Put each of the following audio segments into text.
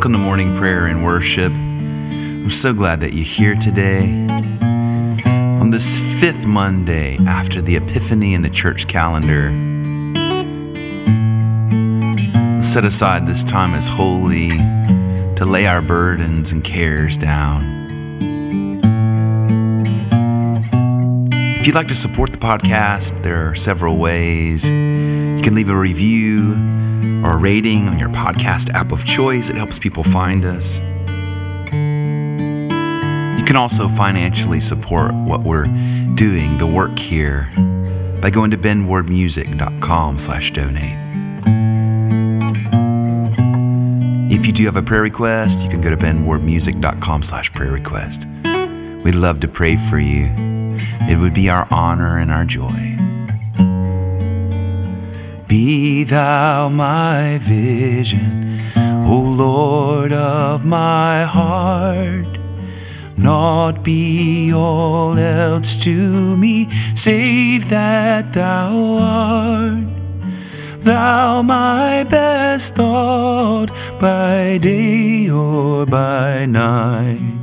Welcome to morning prayer and worship. I'm so glad that you're here today. On this fifth Monday after the Epiphany in the church calendar, set aside this time as holy to lay our burdens and cares down. You'd like to support the podcast, there are several ways. You can leave a review or a rating on your podcast app of choice. It helps people find us. You can also financially support what we're doing, the work here, by going to benwardmusic.com slash donate. If you do have a prayer request, you can go to benwardmusic.com slash prayer request. We'd love to pray for you. It would be our honor and our joy. Be thou my vision, O Lord of my heart. Not be all else to me, save that thou art. Thou my best thought by day or by night.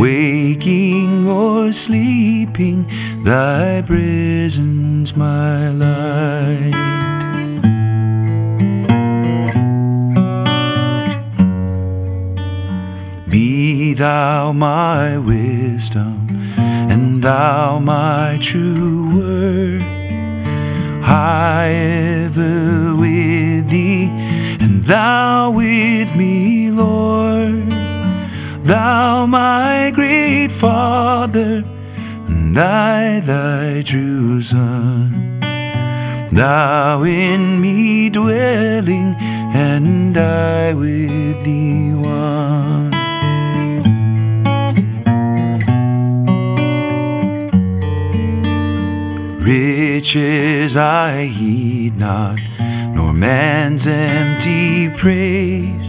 Waking or sleeping, thy presence my light. Be thou my wisdom, and thou my true word. I ever with thee, and thou with me, Lord. Thou my great Father, and I thy true Son. Thou in me dwelling, and I with thee one. Riches I heed not, nor man's empty praise.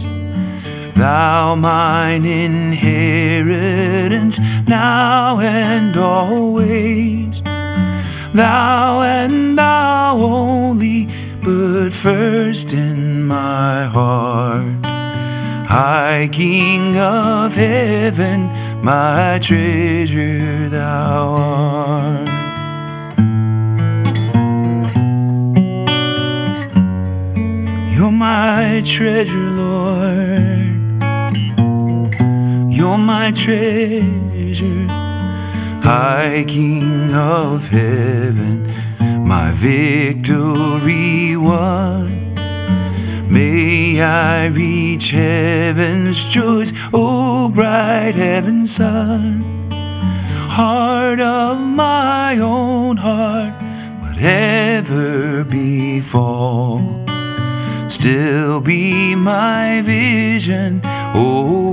Thou mine inheritance now and always. Thou and thou only, but first in my heart. High King of heaven, my treasure thou art. You're my treasure, Lord. You're my treasure, High King of heaven, my victory won. May I reach heaven's joys, oh bright heaven's sun. Heart of my own heart, whatever befall still be my vision, O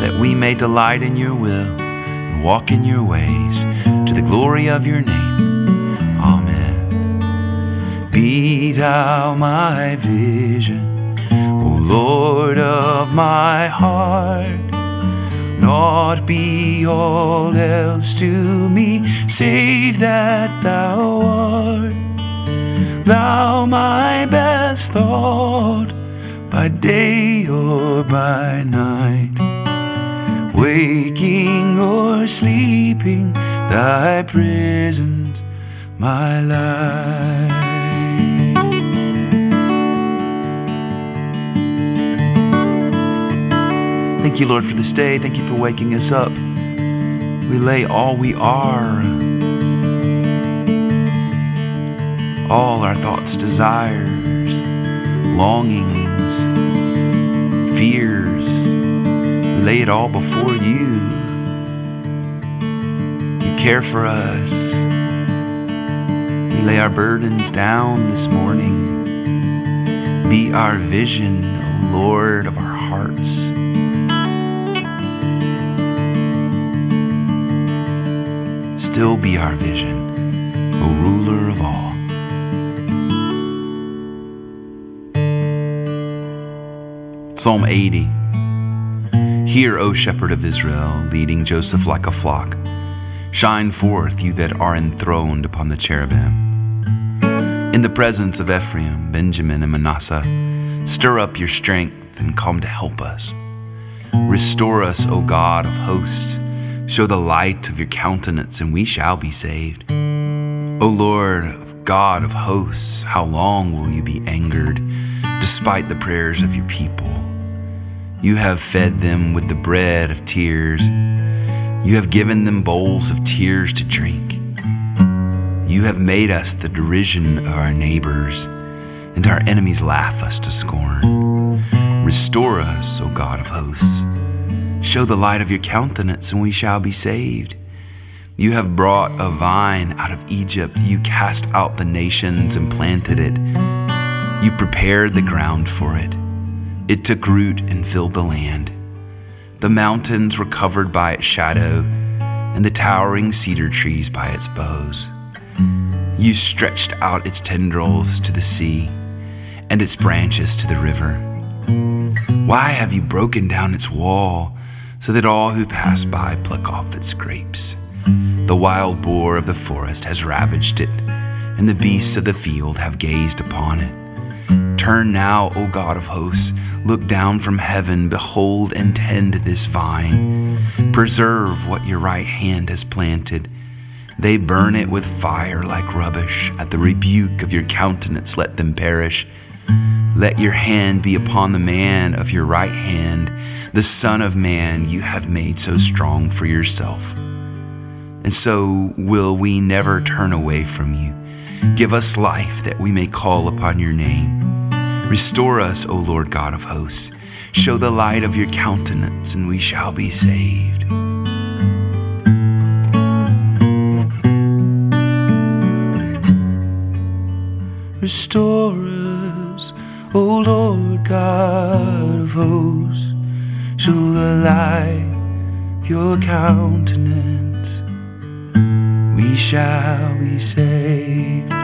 that we may delight in your will and walk in your ways, to the glory of your name. Amen. Be thou my vision, O Lord of my heart. Not be all else to me, save that thou art thou my best thought by day or by night. Waking or sleeping, thy presence my life. Thank you, Lord, for this day. Thank you for waking us up. We lay all we are all our thoughts, desires, longings, fears lay it all before you. You care for us. We lay our burdens down this morning. Be our vision, O Lord, of our hearts. Still be our vision, O ruler of all. Psalm 80. Hear, O shepherd of Israel, leading Joseph like a flock. Shine forth, you that are enthroned upon the cherubim. In the presence of Ephraim, Benjamin, and Manasseh, stir up your strength and come to help us. Restore us, O God of hosts. Show the light of your countenance, and we shall be saved. O Lord, God of hosts, how long will you be angered, despite the prayers of your people? You have fed them with the bread of tears. You have given them bowls of tears to drink. You have made us the derision of our neighbors, and our enemies laugh us to scorn. Restore us, O God of hosts. Show the light of your countenance, and we shall be saved. You have brought a vine out of Egypt. You cast out the nations and planted it. You prepared the ground for it. It took root and filled the land. The mountains were covered by its shadow, and the towering cedar trees by its boughs. You stretched out its tendrils to the sea, and its branches to the river. Why have you broken down its wall, so that all who pass by pluck off its grapes? The wild boar of the forest has ravaged it, and the beasts of the field have gazed upon it. Turn now, O God of hosts, look down from heaven, behold and tend this vine. Preserve what your right hand has planted. They burn it with fire like rubbish. At the rebuke of your countenance, let them perish. Let your hand be upon the man of your right hand, the Son of Man you have made so strong for yourself. And so will we never turn away from you. Give us life that we may call upon your name. Restore us, O Lord God of hosts. Show the light of your countenance, and we shall be saved. Restore us, O Lord God of hosts. Show the light of your countenance. We shall be saved.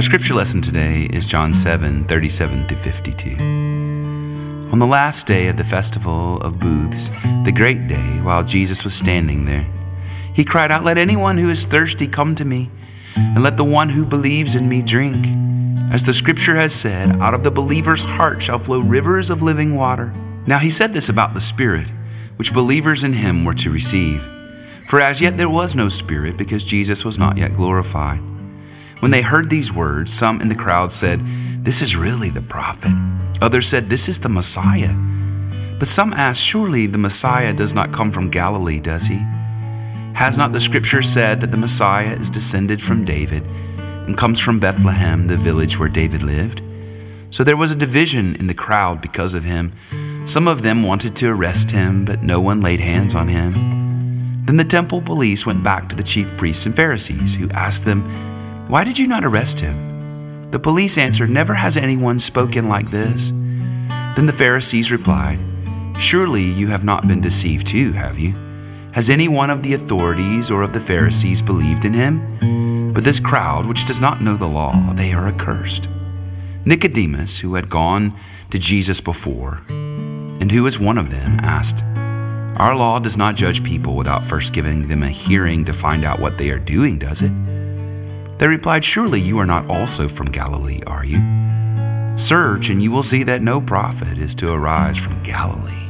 Our scripture lesson today is John 7 37 through 52. On the last day of the festival of booths, the great day, while Jesus was standing there, he cried out, Let anyone who is thirsty come to me, and let the one who believes in me drink. As the scripture has said, out of the believer's heart shall flow rivers of living water. Now he said this about the Spirit, which believers in him were to receive. For as yet there was no Spirit, because Jesus was not yet glorified. When they heard these words, some in the crowd said, This is really the prophet. Others said, This is the Messiah. But some asked, Surely the Messiah does not come from Galilee, does he? Has not the scripture said that the Messiah is descended from David and comes from Bethlehem, the village where David lived? So there was a division in the crowd because of him. Some of them wanted to arrest him, but no one laid hands on him. Then the temple police went back to the chief priests and Pharisees, who asked them, why did you not arrest him? The police answered, Never has anyone spoken like this. Then the Pharisees replied, Surely you have not been deceived too, have you? Has any one of the authorities or of the Pharisees believed in him? But this crowd, which does not know the law, they are accursed. Nicodemus, who had gone to Jesus before, and who was one of them, asked, Our law does not judge people without first giving them a hearing to find out what they are doing, does it? They replied, Surely you are not also from Galilee, are you? Search, and you will see that no prophet is to arise from Galilee.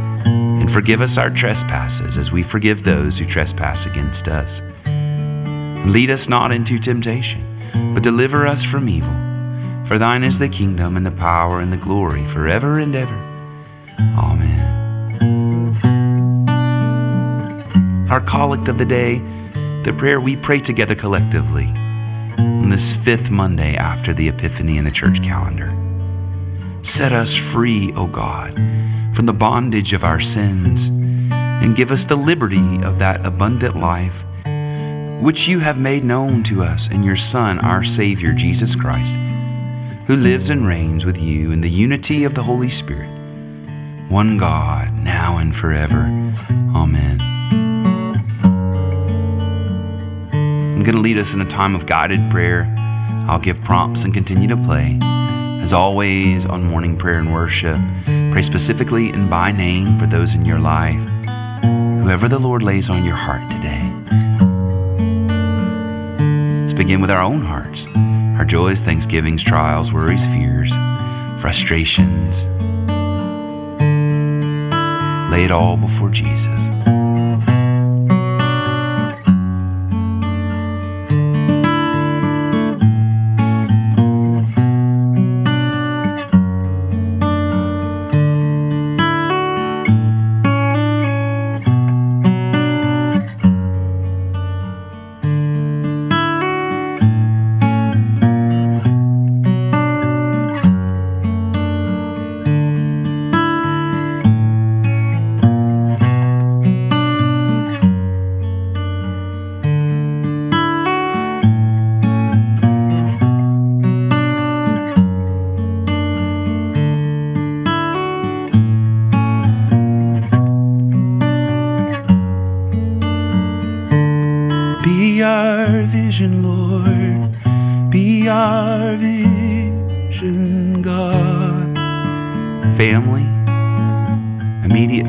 and forgive us our trespasses as we forgive those who trespass against us. Lead us not into temptation but deliver us from evil. For thine is the kingdom and the power and the glory forever and ever. Amen. Our collect of the day, the prayer we pray together collectively on this fifth Monday after the Epiphany in the church calendar. Set us free, O God, from the bondage of our sins, and give us the liberty of that abundant life which you have made known to us in your Son, our Savior, Jesus Christ, who lives and reigns with you in the unity of the Holy Spirit, one God, now and forever. Amen. I'm going to lead us in a time of guided prayer. I'll give prompts and continue to play. As always, on morning prayer and worship, pray specifically and by name for those in your life, whoever the Lord lays on your heart today Let's begin with our own hearts our joys, thanksgivings, trials, worries, fears, frustrations. Lay it all before Jesus.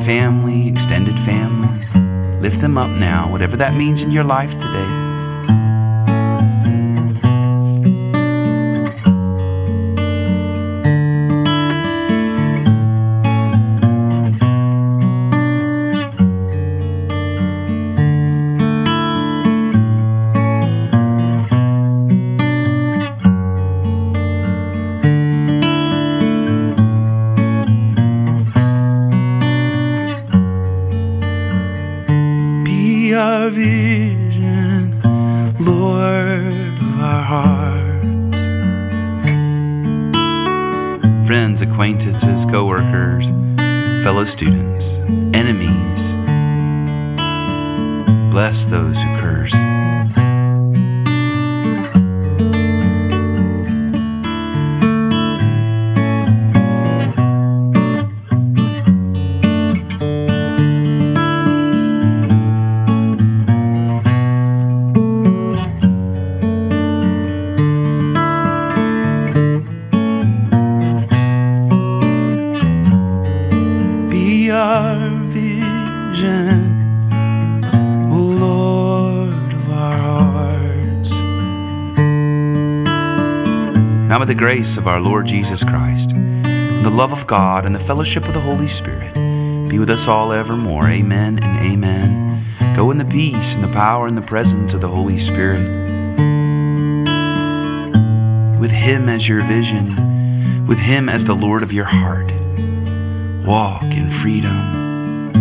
Family, extended family. Lift them up now, whatever that means in your life today. Friends, acquaintances, co workers, fellow students, enemies, bless those who curse. Now, may the grace of our Lord Jesus Christ, and the love of God, and the fellowship of the Holy Spirit be with us all evermore. Amen and amen. Go in the peace and the power and the presence of the Holy Spirit. With Him as your vision, with Him as the Lord of your heart. Walk in freedom.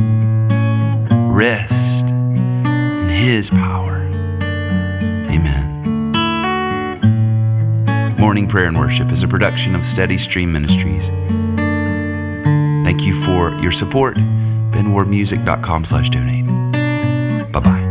Rest in His power. Amen. Morning Prayer and Worship is a production of Steady Stream Ministries. Thank you for your support. BenWardMusic.com slash donate. Bye-bye.